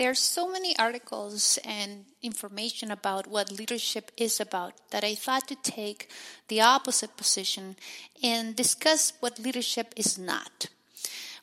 There are so many articles and information about what leadership is about that I thought to take the opposite position and discuss what leadership is not.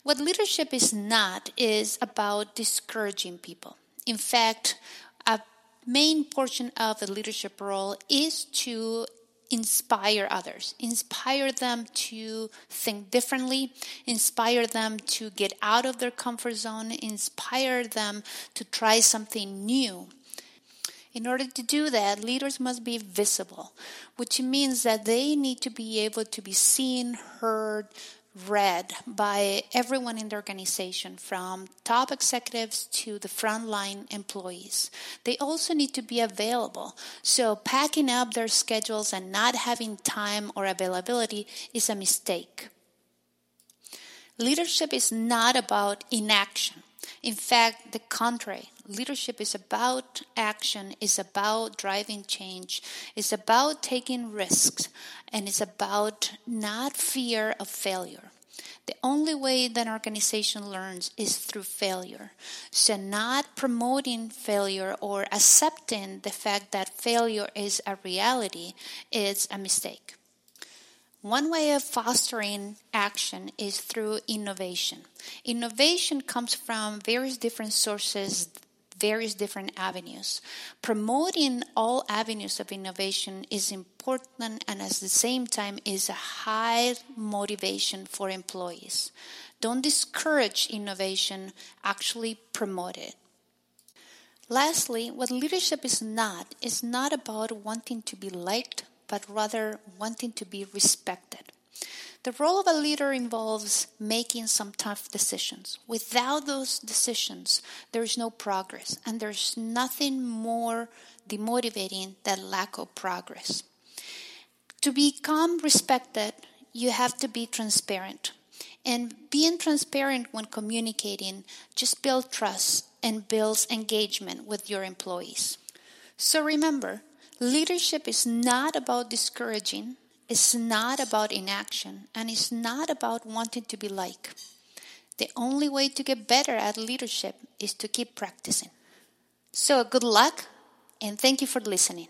What leadership is not is about discouraging people. In fact, a main portion of the leadership role is to inspire others, inspire them to think differently, inspire them to get out of their comfort zone, inspire them to try something new. In order to do that, leaders must be visible, which means that they need to be able to be seen, heard, read by everyone in the organization, from top executives to the frontline employees. They also need to be available. So, packing up their schedules and not having time or availability is a mistake. Leadership is not about inaction. In fact, the contrary. Leadership is about action, is about driving change, is about taking risks, and is about not fear of failure. The only way that an organization learns is through failure. So, not promoting failure or accepting the fact that failure is a reality is a mistake. One way of fostering action is through innovation. Innovation comes from various different sources, various different avenues. Promoting all avenues of innovation is important and at the same time is a high motivation for employees. Don't discourage innovation, actually promote it. Lastly, what leadership is not is not about wanting to be liked but rather wanting to be respected. The role of a leader involves making some tough decisions. Without those decisions, there is no progress, and there's nothing more demotivating than lack of progress. To become respected, you have to be transparent. And being transparent when communicating just builds trust and builds engagement with your employees. So remember, Leadership is not about discouraging, it's not about inaction, and it's not about wanting to be like. The only way to get better at leadership is to keep practicing. So, good luck, and thank you for listening.